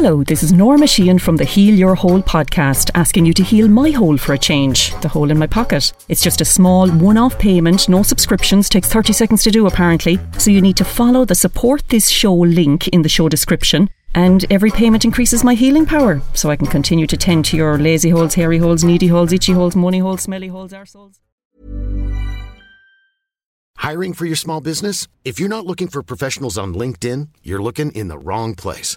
Hello, this is Norma Sheehan from the Heal Your Hole podcast, asking you to heal my hole for a change, the hole in my pocket. It's just a small one off payment, no subscriptions, takes 30 seconds to do apparently. So you need to follow the support this show link in the show description. And every payment increases my healing power, so I can continue to tend to your lazy holes, hairy holes, needy holes, itchy holes, money holes, smelly holes, arseholes. Hiring for your small business? If you're not looking for professionals on LinkedIn, you're looking in the wrong place.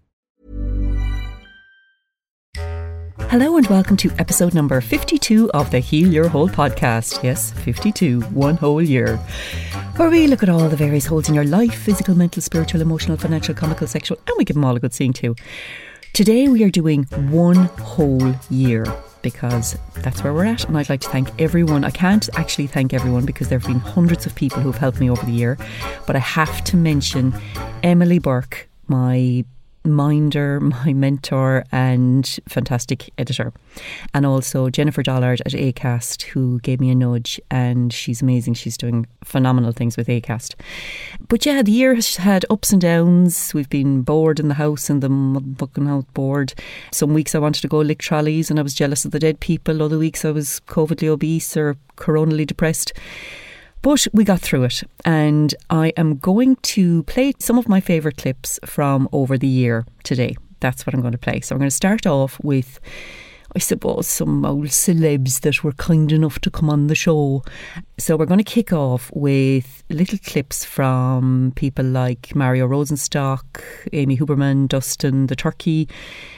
Hello and welcome to episode number 52 of the Heal Your Hole podcast. Yes, 52, one whole year. Where we look at all the various holes in your life physical, mental, spiritual, emotional, financial, comical, sexual, and we give them all a good seeing too. Today we are doing one whole year because that's where we're at. And I'd like to thank everyone. I can't actually thank everyone because there have been hundreds of people who've helped me over the year, but I have to mention Emily Burke, my minder, my mentor, and fantastic editor. And also Jennifer Dollard at ACAST, who gave me a nudge, and she's amazing. She's doing phenomenal things with ACAST. But yeah, the year has had ups and downs. We've been bored in the house and the motherfucking house bored. Some weeks I wanted to go lick trolleys and I was jealous of the dead people. Other weeks I was covidly obese or coronally depressed. But we got through it, and I am going to play some of my favourite clips from over the year today. That's what I'm going to play. So I'm going to start off with I suppose, some old celebs that were kind enough to come on the show. So we're going to kick off with little clips from people like Mario Rosenstock, Amy Huberman, Dustin the Turkey,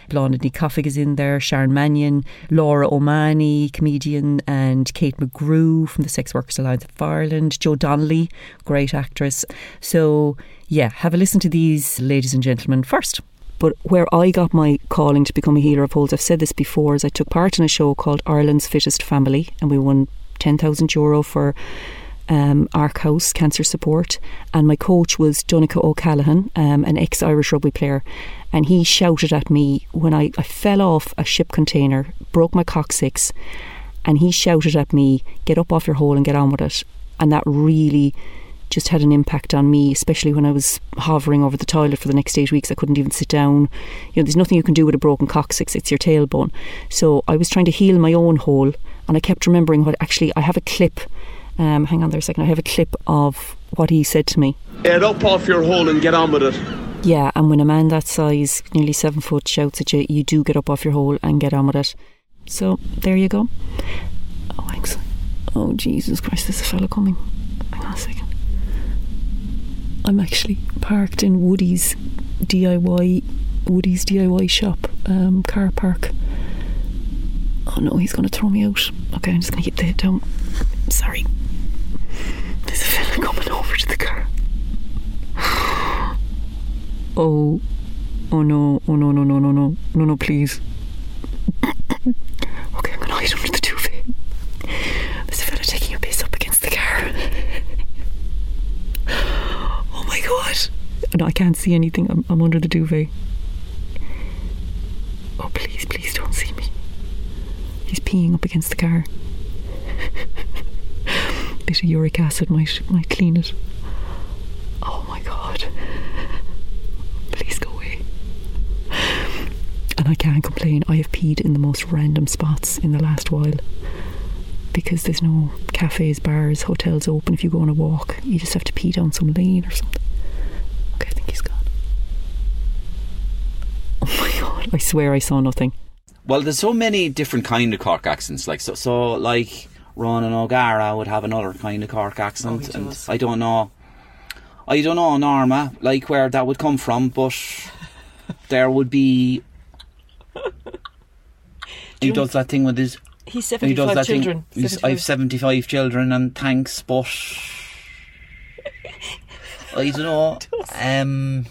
Blonde Coffig is in there, Sharon Mannion, Laura O'Mahony, comedian, and Kate McGrew from the Sex Workers Alliance of Ireland, Joe Donnelly, great actress. So, yeah, have a listen to these ladies and gentlemen first. But where I got my calling to become a healer of holes, I've said this before, is I took part in a show called Ireland's Fittest Family, and we won 10,000 euro for um, Ark House Cancer Support. And my coach was Donncha O'Callaghan, um, an ex Irish rugby player. And he shouted at me when I, I fell off a ship container, broke my coccyx, and he shouted at me, Get up off your hole and get on with it. And that really just had an impact on me, especially when I was hovering over the toilet for the next eight weeks. I couldn't even sit down. You know, there's nothing you can do with a broken coccyx, it's your tailbone. So I was trying to heal my own hole, and I kept remembering what actually, I have a clip. Um, hang on there a second. I have a clip of what he said to me. Get up off your hole and get on with it. Yeah, and when a man that size, nearly seven foot, shouts at you, you do get up off your hole and get on with it. So there you go. Oh, excellent. Oh, Jesus Christ, there's a fella coming. Hang on a second. I'm actually parked in Woody's DIY Woody's DIY shop um, car park. Oh no, he's going to throw me out. Okay, I'm just going to keep the head down. Sorry. There's a fella coming over to the car. Oh, oh no, oh no, no, no, no, no, no, no, please. okay, I'm going to hide under the duvet. There's a fella taking a piss up against the car. oh my god. No, I can't see anything. I'm, I'm under the duvet. Oh, please, please don't see me. He's peeing up against the car. Bit of uric acid might might clean it. Oh my god. Please go away. And I can't complain. I have peed in the most random spots in the last while. Because there's no cafes, bars, hotels open if you go on a walk. You just have to pee down some lane or something. Okay, I think he's gone. Oh my god, I swear I saw nothing. Well, there's so many different kind of Cork accents. Like so, so like Ronan O'Gara would have another kind of Cork accent, Oh, and. I don't know. I don't know Norma, like where that would come from, but there would be. He does that thing with his. He's He does that thing. he's- I've seventy-five children, and thanks, but I don't know. Um,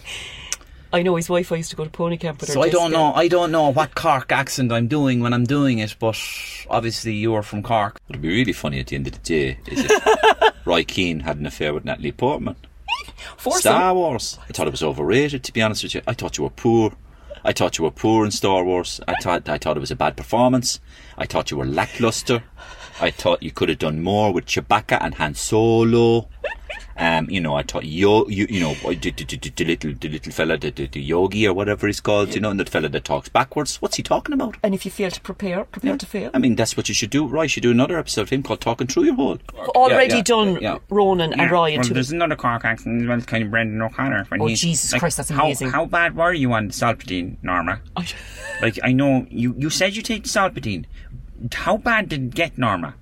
I know his wife I used to go to pony camp with her. So I don't know. I don't know what Cork accent I'm doing when I'm doing it, but obviously you're from Cork. It'd be really funny at the end of the day is if Roy Keane had an affair with Natalie Portman. Force Star him. Wars. I thought it was overrated. To be honest with you, I thought you were poor. I thought you were poor in Star Wars. I thought I thought it was a bad performance. I thought you were lackluster. I thought you could have done more with Chewbacca and Han Solo. Um, you know, I thought yo, you, you know, the, the, the, the little, the little fella, the, the, the yogi or whatever he's called, you know, and the fella that talks backwards. What's he talking about? And if you fail to prepare, prepare to fail. I mean, that's what you should do. Roy you should do another episode of him called Talking Through Your Hole. Already Yeah, yeah, done yeah. Ronan and Ryan well, to there's another Cork accent as well, it's kind of Brendan O'Connor. When Oh, he's, Jesus like, Christ, that's how, amazing. How bad were you on the Solpadeine, Norma? like, I know you, you said you take the Solpadeine. How bad did it get, Norma?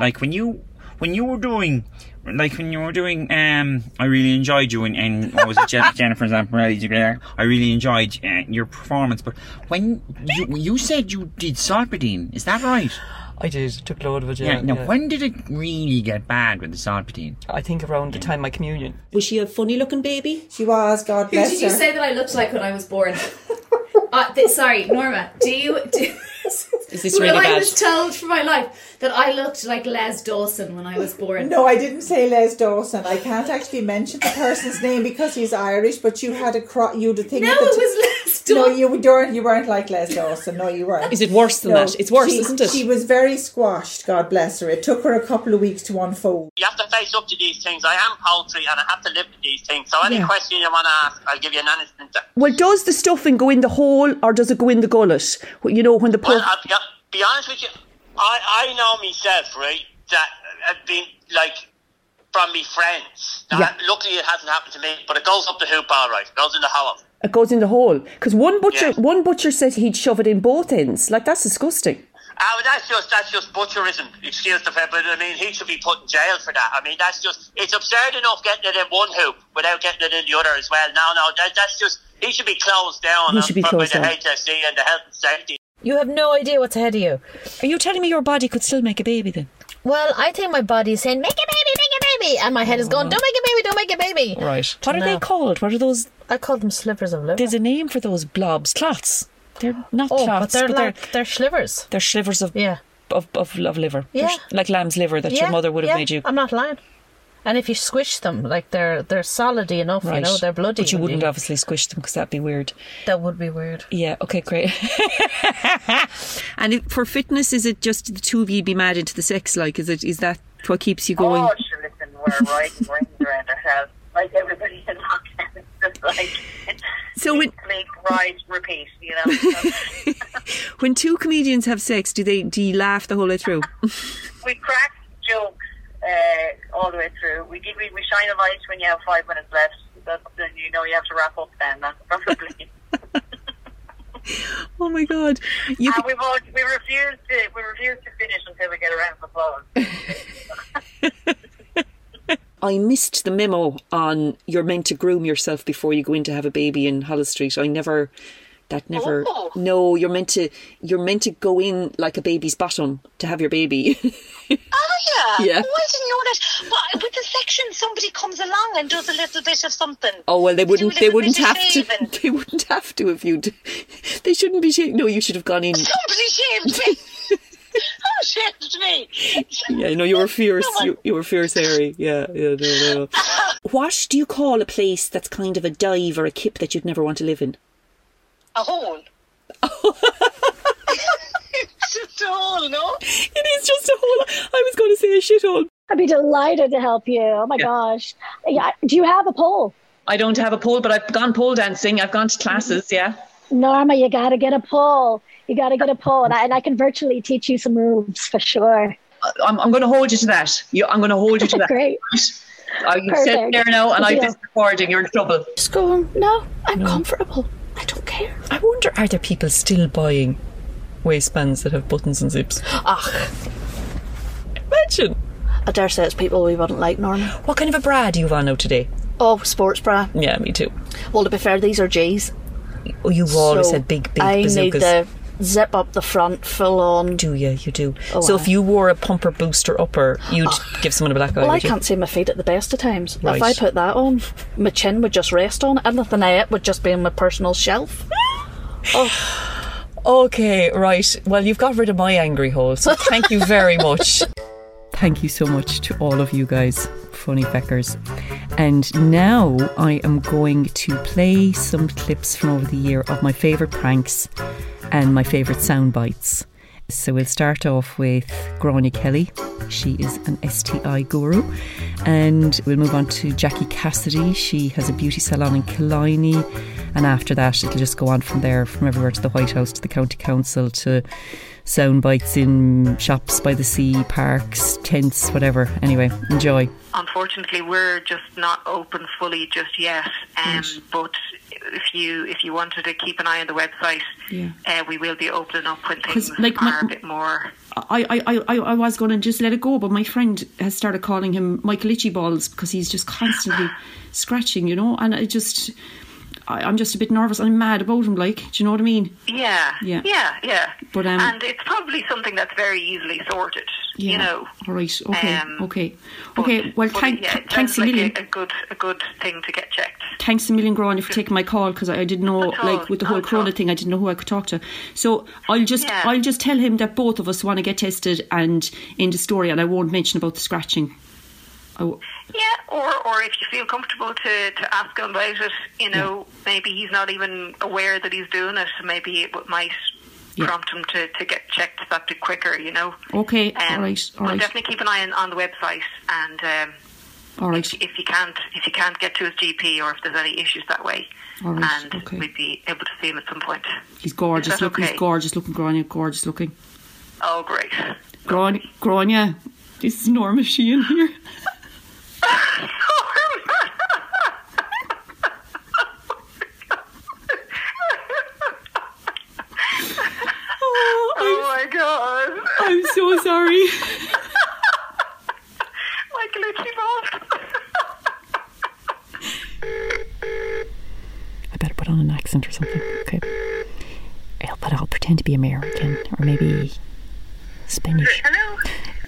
Like, when you when you were doing, like, when you were doing, um, I really enjoyed you and, and what was it, Jen- Jennifer Zamparelli there? I really enjoyed uh, your performance, but when you, you said you did Solpadeine, is that right? I did. Took load of it. Yeah, Yeah. now yeah. when did it really get bad with the Solpadeine? I think around the time my communion. Was she a funny looking baby? She was, God bless Who bless did you her. say that I looked like when I was born? uh, th- sorry, Norma. Do you? Do, Is this really I bad? was told for my life that I looked like Les Dawson when I was born. No, I didn't say Les Dawson. I can't actually mention the person's name because he's Irish. But you had a cro- you the thing. No, at the it t- was Les No, you weren't. You weren't like Les Dawson. No, you weren't. Is it worse than No, that? It's worse, she, isn't it? She was very squashed. God bless her. It took her a couple of weeks to unfold. You have to face up to these things. I am poultry and I have to live with these things. So any Yeah. question you want to ask, I'll give you an honest answer. Well, does the stuffing go in the hole or does it go in the gullet? You know, when the Well, pork. I'll be, honest with you. I, I know myself, right, that I've been, like, from me friends. Now, Yeah. Luckily, it hasn't happened to me, but it goes up the hoop all right. It goes in the hole. It goes in the hole because one butcher, one butcher said he'd shove it in both ends. Like that's disgusting. Oh, that's just that's just butcherism. Excuse the fact, but I mean, he should be put in jail for that. I mean, that's just it's absurd enough getting it in one hoop without getting it in the other as well. No, no, that, that's just he should be closed down. He should be by closed the down. HSC and the health and safety. You have no idea what's ahead of you. Are you telling me your body could still make a baby then? Well, I think my body is saying, make a baby, make a baby. And my head is going, oh. don't make a baby, don't make a baby. Right. What are No. they called? What are those? I call them slivers of liver. There's a name for those blobs. Clots. They're not oh, clots, but they're but like, they're slivers. they're slivers of Yeah. of, of, of liver. They're Yeah. sh- like lamb's liver that your mother would have yeah, made you. I'm not lying. And if you squish them, like they're they're solidy enough, Right. you know, they're bloody. But you wouldn't obviously squish them because that'd be weird. That would be weird. Yeah, okay, great. and if, for fitness, is it just the two of you be mad into the sex? Like, is it is that what keeps you going? Oh, sure, listen, we're riding rings around ourselves. Like everybody in lockdown. Just like, So when click, ride, repeat, you know. when two comedians have sex, do they do you laugh the whole way through? we crack jokes uh, all the way through. We give we, we shine a light when you have five minutes left. That's, then you know you have to wrap up then. That's probably. oh my god! You and we've all, we refuse to we refuse to finish until we get around to applause. I missed the memo on you're meant to groom yourself before you go in to have a baby in Holles Street. I never that never Oh. no you're meant to you're meant to go in like a baby's bottom to have your baby Oh yeah. Yeah. Oh, I didn't know that. But with the section, somebody comes along and does a little bit of something. oh well they wouldn't they wouldn't have to they wouldn't have to if you d- they shouldn't be shaved no you should have gone in Somebody shaved me. oh, shaved me. yeah no you were fierce you, you were fierce Harry yeah yeah no no what do you call a place that's kind of a dive or a kip that you'd never want to live in A hole. it's just a hole, no? it is just a hole I was going to say a shithole I'd be delighted to help you. Oh my gosh. Yeah. Do you have a pole? I don't have a pole, but I've gone pole dancing. I've gone to classes, yeah. Norma, you got to get a pole. You got to get a pole. And I, and I can virtually teach you some moves for sure. I'm, I'm going to hold you to that. You, I'm going to hold you to that. Great. Uh, you sit Perfect. there now, and I've deal. this recording. You're in trouble. Just go, no, I'm comfortable. I don't care. I wonder are there people still buying waistbands that have buttons and zips Ach, imagine I dare say it's people we wouldn't like, Norma. what kind of a bra do you on now today Oh, sports bra. yeah me too Well, to be fair, these are G's. oh you've always So had big big I bazookas need the zip up the front full on. Do you? You do. Oh, so aye. if you wore a pumper booster upper, you'd ah. give someone a black eye. Well, I you? can't see my feet at the best of times. Right. If I put that on, my chin would just rest on it. Anything I ate would just be on my personal shelf. oh. Okay, right. Well, you've got rid of my angry hole, so thank you very much. Thank you so much to all of you guys, funny feckers. And now I am going to play some clips from over the year of my favourite pranks and my favourite sound bites. So we'll start off with Grania Kelly. She is an STI guru. And we'll move on to Jackie Cassidy. She has a beauty salon in Killiney. And after that, it'll just go on from there, from everywhere to the White House, to the County Council, to sound bites in shops by the sea, parks, tents, whatever. Anyway, enjoy. Unfortunately, we're just not open fully just yet. Um, But if you if you wanted to keep an eye on the website, Yeah. uh, we will be opening up when things like, are my- a bit more. I, I, I, I- I was going to just let it go, but my friend has started calling him Michael Itchy Balls because he's just constantly scratching, you know, and I just, I, I'm just a bit nervous. I'm mad about him, like, do you know what I mean? Yeah, Yeah. yeah, yeah. But, um, and it's probably something that's very easily sorted. Yeah. You know. All right. Okay. Um, okay. Okay. Well, But thank, yeah, thanks a like million. A, a good a good thing to get checked. Thanks a million, Grania, for taking my call because I, I didn't know, all, like, with the whole Corona thing, I didn't know who I could talk to. So I'll just, Yeah. I'll just tell him that both of us want to get tested and in the story, and I won't mention about the scratching. W- Yeah, or or if you feel comfortable to, to ask him about it, you know, maybe he's not even aware that he's doing it. Maybe it might Yeah. prompt him to, to get checked that bit quicker, you know. Okay, Um, all right, all we'll right. definitely keep an eye on, on the website, and um, All right. if, if you can't if you can't get to his GP or if there's any issues that way, All right, and okay. we'd be able to see him at some point. He's gorgeous looking. okay? He's gorgeous looking, Grania. Gorgeous looking. Oh, great. Gran- Grania, this is Norma Sheehan here. Oh, my god! I'm so sorry. Michael Itchy Balls. I better put on an accent or something. Okay. I'll, but I'll pretend to be American or maybe Spanish. Hello.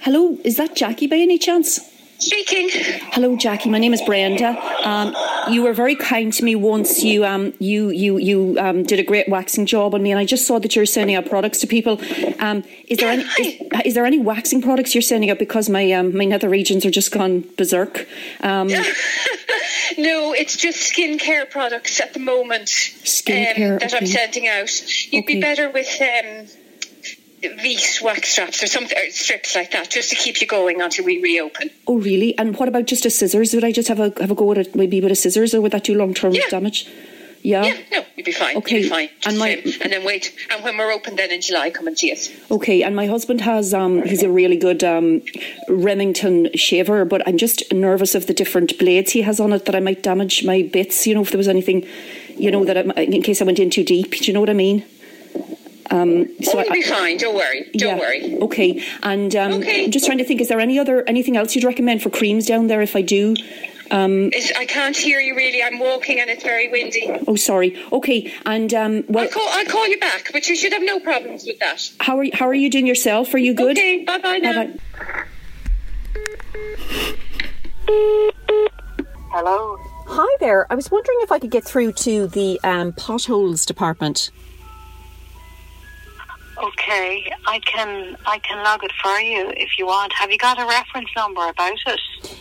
Hello, is that Jackie by any chance? Speaking. Hello, Jackie. My name is Brenda. Um, you were very kind to me once. You um, you you you um, did a great waxing job on me, and I just saw that you're sending out products to people. Um, is there any is, is there any waxing products you're sending out because my um, my nether regions are just gone berserk? Um, No, it's just skincare products at the moment Skincare, that I'm sending out. You'd be better with um, Veet wax straps or something, or strips like that, just to keep you going until we reopen. oh, really? And what about just a scissors? Would I just have a have a go at it, maybe with a scissors, or would that do long term damage? Yeah. Yeah, no, you'd be fine. Okay, You'd be fine. and my- same. and then wait, and when we're open, then in July, come and see us. Okay, and my husband has um he's a really good um Remington shaver, but I'm just nervous of the different blades he has on it that I might damage my bits. You know, if there was anything, you know, that I, in case I went in too deep. Do you know what I mean? Um, so you'll be fine. Don't worry. Don't yeah, worry. Okay, and um, I'm just trying to think: is there any other anything else you'd recommend for creams down there if I do? Um, It's, I can't hear you really. I'm walking and it's very windy. oh, sorry. Okay, and um, well, I'll call, I'll call you back, but you should have no problems with that. how are you, how are you doing yourself? Are you good? Okay, bye bye now. Bye-bye. Hello. Hi there. I was wondering if I could get through to the um, potholes department. Okay, I can I can log it for you if you want. Have you got a reference number about it?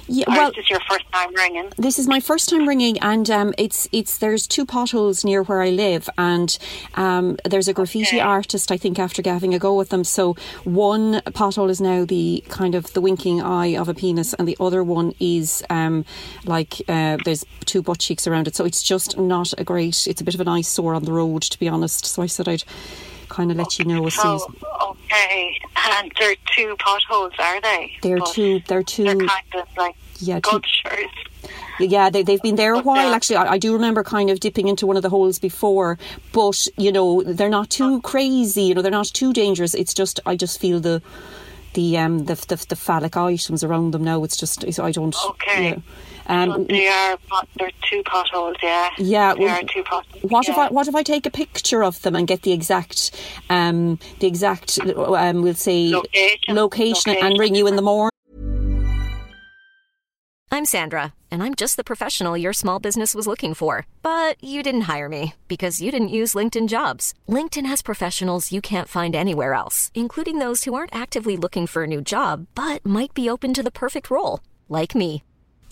Yeah, or well- is this your first time ringing? This is my first time ringing, and um, it's it's there's two potholes near where I live, and um, there's a graffiti artist I think after having a go with them. So one pothole is now the kind of the winking eye of a penis, and the other one is um, like uh, there's two butt cheeks around it. So it's just not a great. It's a bit of an eyesore on the road, to be honest. So I said I'd kind of let you know as soon as Oh, okay. And they're two potholes, are they? they're But two. They're two. They're kind of like yeah. Yeah, they, they've been there a while. Actually, I, I do remember kind of dipping into one of the holes before, but you know they're not too crazy. You know they're not too dangerous. It's just I just feel the the um the the, the phallic items around them now. It's just I don't. Okay. Yeah. Um, They are, pot- there are two potholes, yeah. Yeah, There well, are two potholes. What if yeah. I what if I take a picture of them and get the exact um the exact um we'll say location, and ring you in the morning? I'm Sandra, and I'm just the professional your small business was looking for. But you didn't hire me because you didn't use LinkedIn jobs. LinkedIn has professionals you can't find anywhere else, including those who aren't actively looking for a new job but might be open to the perfect role, like me.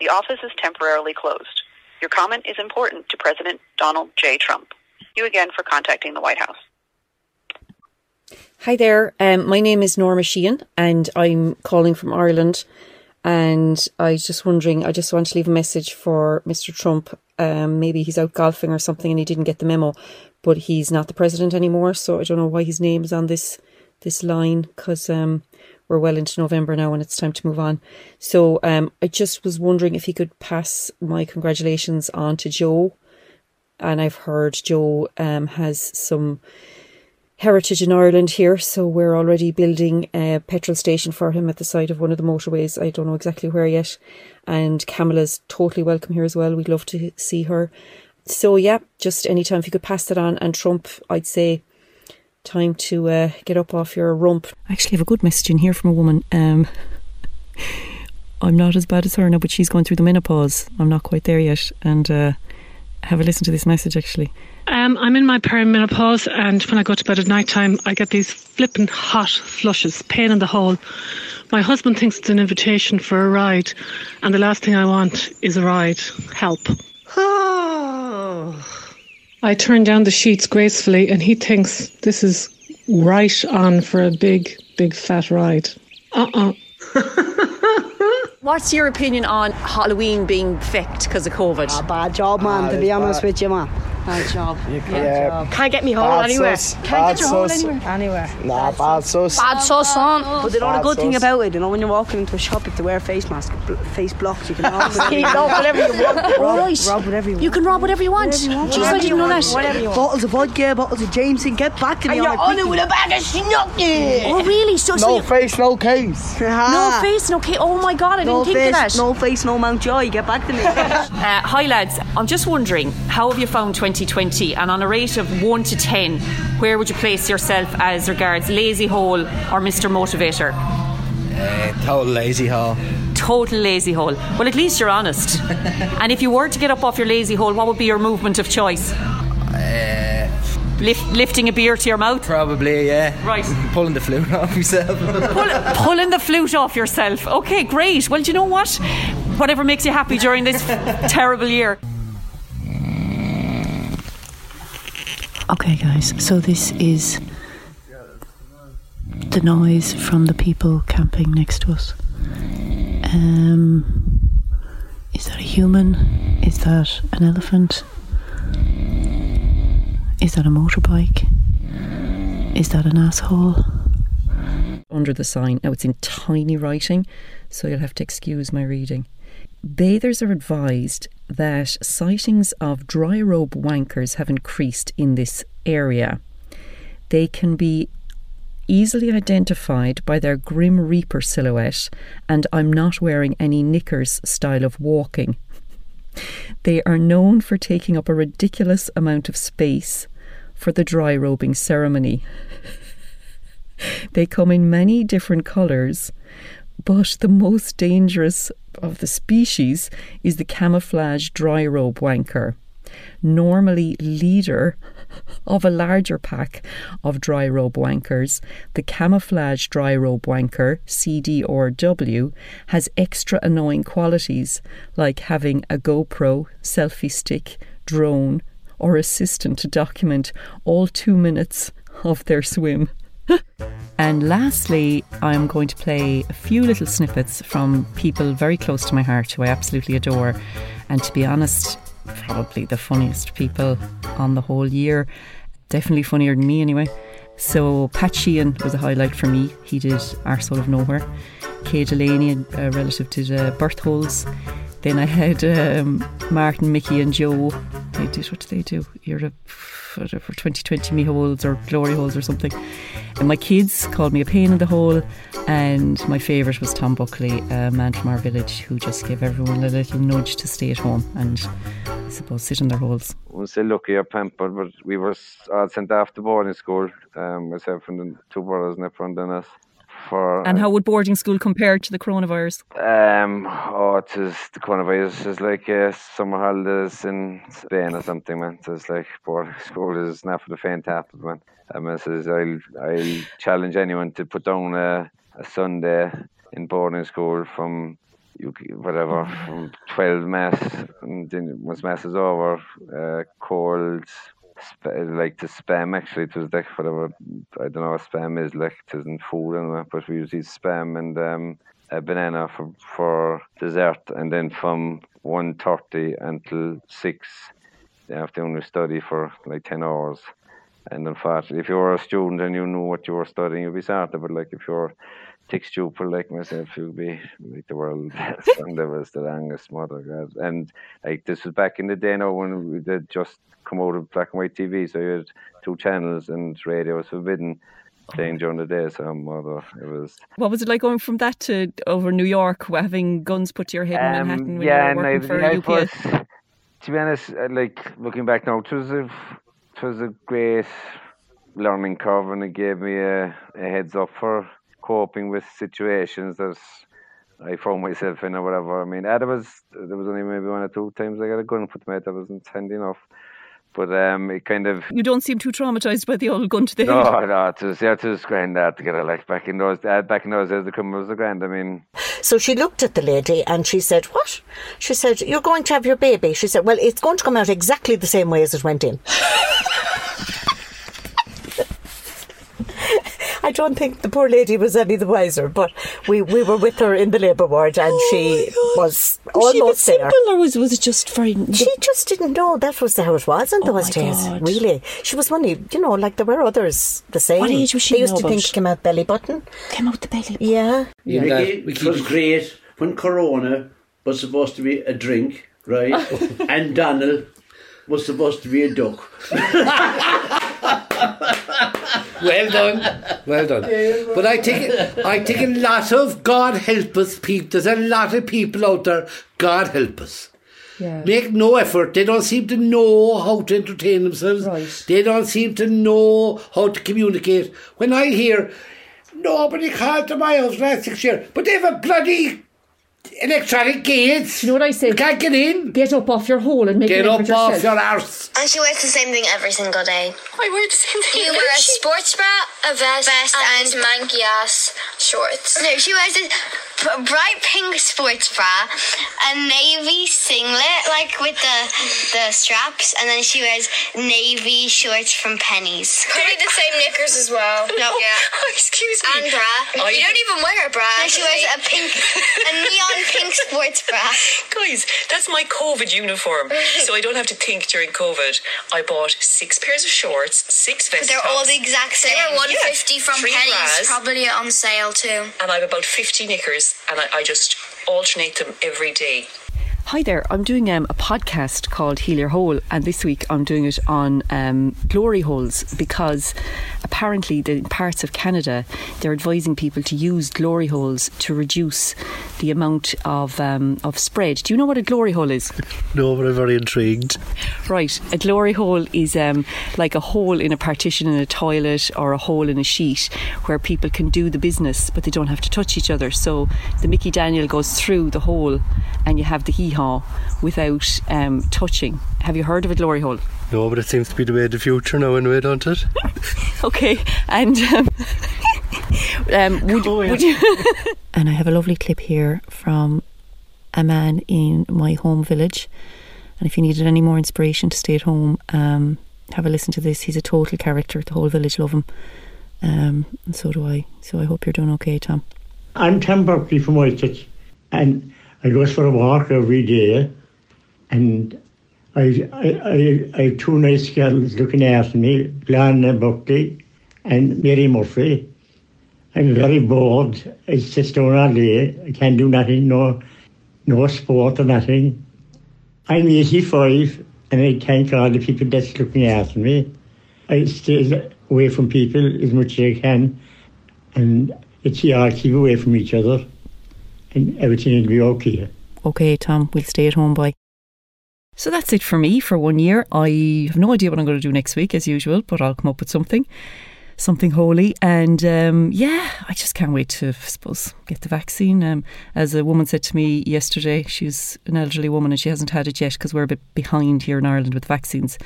The office is temporarily closed. Your comment is important to President Donald J. Trump. Thank you again for contacting the White House. Hi there. Um, my name is Norma Sheehan, and I'm calling from Ireland. And I was just wondering, I just want to leave a message for Mr. Trump. Um, maybe he's out golfing or something, and he didn't get the memo. But he's not the president anymore, so I don't know why his name is on this this line because um, we're well into November now, and it's time to move on. So um, I just was wondering if he could pass my congratulations on to Joe. And I've heard Joe um, has some heritage in Ireland here, so we're already building a petrol station for him at the side of one of the motorways. I don't know exactly where yet. And Camilla's totally welcome here as well. We'd love to see her. So yeah, just anytime if you could pass that on. And Trump, I'd say time to uh, get up off your rump. I actually have a good message in here from a woman. Um, I'm not as bad as her now, but she's going through the menopause. I'm not quite there yet. And uh, have a listen to this message actually. Um, I'm in my perimenopause, and when I go to bed at night time, I get these flippin' hot flushes, pain in the hole. My husband thinks it's an invitation for a ride, and the last thing I want is a ride. Help. I turn down the sheets gracefully, and he thinks this is right on for a big, big fat ride. Uh uh What's your opinion on Halloween being fecked because of COVID? A bad job, man, to be honest with you, man. Bad job. Yeah. Can't get me home Bad anywhere. sus. Can't Bad get your hole sus. anywhere. Anywhere. Nah, bad sus. Bad sus on. But the only Bad good thing about it, you know, when you're walking into a shop, you have to wear a face mask, bl- face blocked. You can rob You can rob whatever you want. Rob, Right. rob whatever you want. You can rob whatever you want. Jeez, I didn't know that. Whatever you want. Bottles of vodka, bottles of Jameson, get back to me. And you're on on it with a bag of snooky. Oh, really? So, so No face, no case. No face, no case. Oh my god, I didn't think of that. No face, no Mountjoy. Get back to me. Uh, hi lads, I'm just wondering, how have you found 2020? And on a rate of 1 to 10, where would you place yourself as regards Lazy Hole or Mr. Motivator? Uh, total lazy hole. Total lazy hole. Well, at least you're honest. and if you were to get up off your lazy hole, what would be your movement of choice? Uh, Lift, lifting a beer to your mouth? probably, yeah. Right. Pulling the flute off yourself. Pulling the flute off yourself. Okay, great. Well, do you know what? Whatever makes you happy during this terrible year. Okay, guys, so this is the noise from the people camping next to us. Um, is that a human? Is that an elephant? Is that a motorbike? Is that an asshole? under the sign. Now it's in tiny writing, so you'll have to excuse my reading. Bathers are advised that sightings of dry robe wankers have increased in this area. They can be easily identified by their grim reaper silhouette and I'm not wearing any knickers style of walking. They are known for taking up a ridiculous amount of space for the dry robing ceremony. They come in many different colours, but the most dangerous of the species is the camouflage dry robe wanker. Normally leader of a larger pack of dry robe wankers, the camouflage dry robe wanker, CDRW, has extra annoying qualities like having a GoPro, selfie stick, drone, or assistant to document all two minutes of their swim. And lastly, I'm going to play a few little snippets from people very close to my heart who I absolutely adore. And to be honest, probably the funniest people on the whole year. Definitely funnier than me, anyway. So, Pat Sheehan was a highlight for me. He did Arsehole of Nowhere. Kay Delaney, a relative, did uh, Birth Holes. Then I had um, Martin, Mickey, and Joe. They did what did they do? A whatever 2020 me holes or glory holes or something. And my kids called me a pain in the hole. And my favourite was Tom Buckley, a man from our village who just gave everyone a little nudge to stay at home and I suppose sit in their holes. Say lucky or pampered, but we were all sent off to boarding school, um, myself and the two brothers in front of us. For, And how would boarding school compare to the coronavirus? Um, oh, it is the coronavirus is like uh, summer holidays in Spain or something, man. So it's like boarding school is not for the faint-hearted, man. I mean, says I'll I'll challenge anyone to put down a, a Sunday in boarding school from you whatever from twelve mass, and then once mass is over, uh, cold. Like to spam actually it was like whatever I don't know what spam is like it isn't food anyway but we use spam and um a banana for for dessert and then from 1.30 until 6 you have to only study for like 10 hours. And unfortunately if you were a student and you knew what you were studying you'd be sorted but like if you're thick stupid like myself you'd be like the world and there was the longest mother god and like this was back in the day now when we did just come out of black and white TV so you had two channels and radio was forbidden playing during the day so mother it was What was it like going from that to over New York, having guns put to your head in Um, Manhattan when yeah, you were and working I, for I UPS? was, to be honest, uh, like looking back now, it was a, it was a great learning curve, and it gave me a, a heads up for coping with situations that I found myself in or whatever. I mean, there was there was only maybe one or two times I got a gun put to my head that wasn't handy enough, but um, it kind of You don't seem too traumatised by the old gun to the head. no, no, it was yeah, it was grand that to get a like back in those uh, back in those days. The criminal was a grand. I mean, So she looked at the lady and she said, What? She said, You're going to have your baby. She said, Well, it's going to come out exactly the same way as it went in. I don't think the poor lady was any the wiser, but we, we were with her in the labour ward and oh she was Was she almost there. simple or was, was it just very. She just didn't know that was how it was in Oh those my days. God. Really, she was only, you know, like there were others the same. What age was she They used now to think about? it came out belly button. Came out the belly. Yeah. You know, it was great when Corona was supposed to be a drink, right? and Donald was supposed to be a duck. Well done, well done. But I think I think a lot of God help us people. There's a lot of people out there. God help us. Yeah. Make no effort. They don't seem to know how to entertain themselves. They don't seem to know how to communicate. When I hear nobody called to my house last six years, but they have a bloody electronic gates. You know what I say? You can't get in. Get up off your hole and make Get an up effort off your arse. And she wears the same thing every single day. I wear the same thing. You wear a sports bra, a vest, and, manky ass shorts. No, she wears a bright pink sports bra, a navy singlet, like with the the straps, and then she wears navy shorts from Penneys. Probably the same knickers as well. No. Yeah. Oh, excuse me. And bra. I- you don't even wear a bra. And she wears a pink, a neon pink sports bra. Guys, that's my COVID uniform, so I don't have to think during COVID. I bought six pairs of shorts, six But vest they're all the exact same. They were one fifty from three Penneys, bras. probably on sale too. and I have about 50 knickers, and I, I just alternate them every day. Hi there, I'm doing um, a podcast called Heal Your Hole, and this week I'm doing it on um, glory holes because apparently the, in parts of Canada they're advising people to use glory holes to reduce the amount of um, of spread. Do you know what a glory hole is? No, but I'm very intrigued. Right, a glory hole is um, like a hole in a partition in a toilet or a hole in a sheet where people can do the business but they don't have to touch each other. So the Mickey Daniel goes through the hole and you have the hee haw without um, touching. Have you heard of a glory hole? No, but it seems to be the way of the future now, anyway, don't it? okay, and um, um, would, Oh, yeah. would you? and I have a lovely clip here from a man in my home village. And if you needed any more inspiration to stay at home, um, have a listen to this. He's a total character. The whole village love him. Um, and so do I. So I hope you're doing okay, Tom. I'm Tom Buckley from Whitechurch, and I go for a walk every day, and I, I, I, two nice girls looking after me, Glenna Buckley and Mary Murphy. I'm very bored. I sit down all day. I can't do nothing, no, no sport or nothing. I'm 85, and I thank all the people that's looking after me. I stay away from people as much as I can, and it's all keep away from each other, and everything will be okay. Okay, Tom, we'll stay at home, boy. So that's it for me for one year. I have no idea what I'm going to do next week, as usual, but I'll come up with something, something holy. And um, yeah, I just can't wait to, I suppose, get the vaccine. Um, as a woman said to me yesterday, she's an elderly woman and she hasn't had it yet because we're a bit behind here in Ireland with vaccines.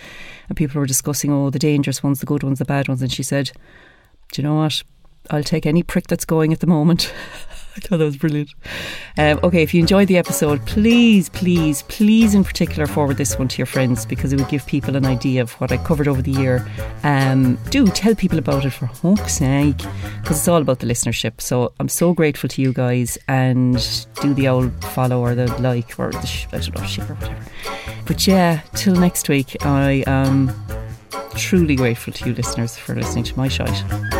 And people were discussing, oh, the dangerous ones, the good ones, the bad ones. And she said, do you know what? I'll take any prick that's going at the moment. I thought that was brilliant. Um, okay, if you enjoyed the episode, please, please, please, in particular, forward this one to your friends because it would give people an idea of what I covered over the year. Um, do tell people about it for hook's sake because it's all about the listenership. So I'm so grateful to you guys and do the old follow or the like or the sh- I don't know share or whatever. But yeah, till next week, I am truly grateful to you listeners for listening to my shite.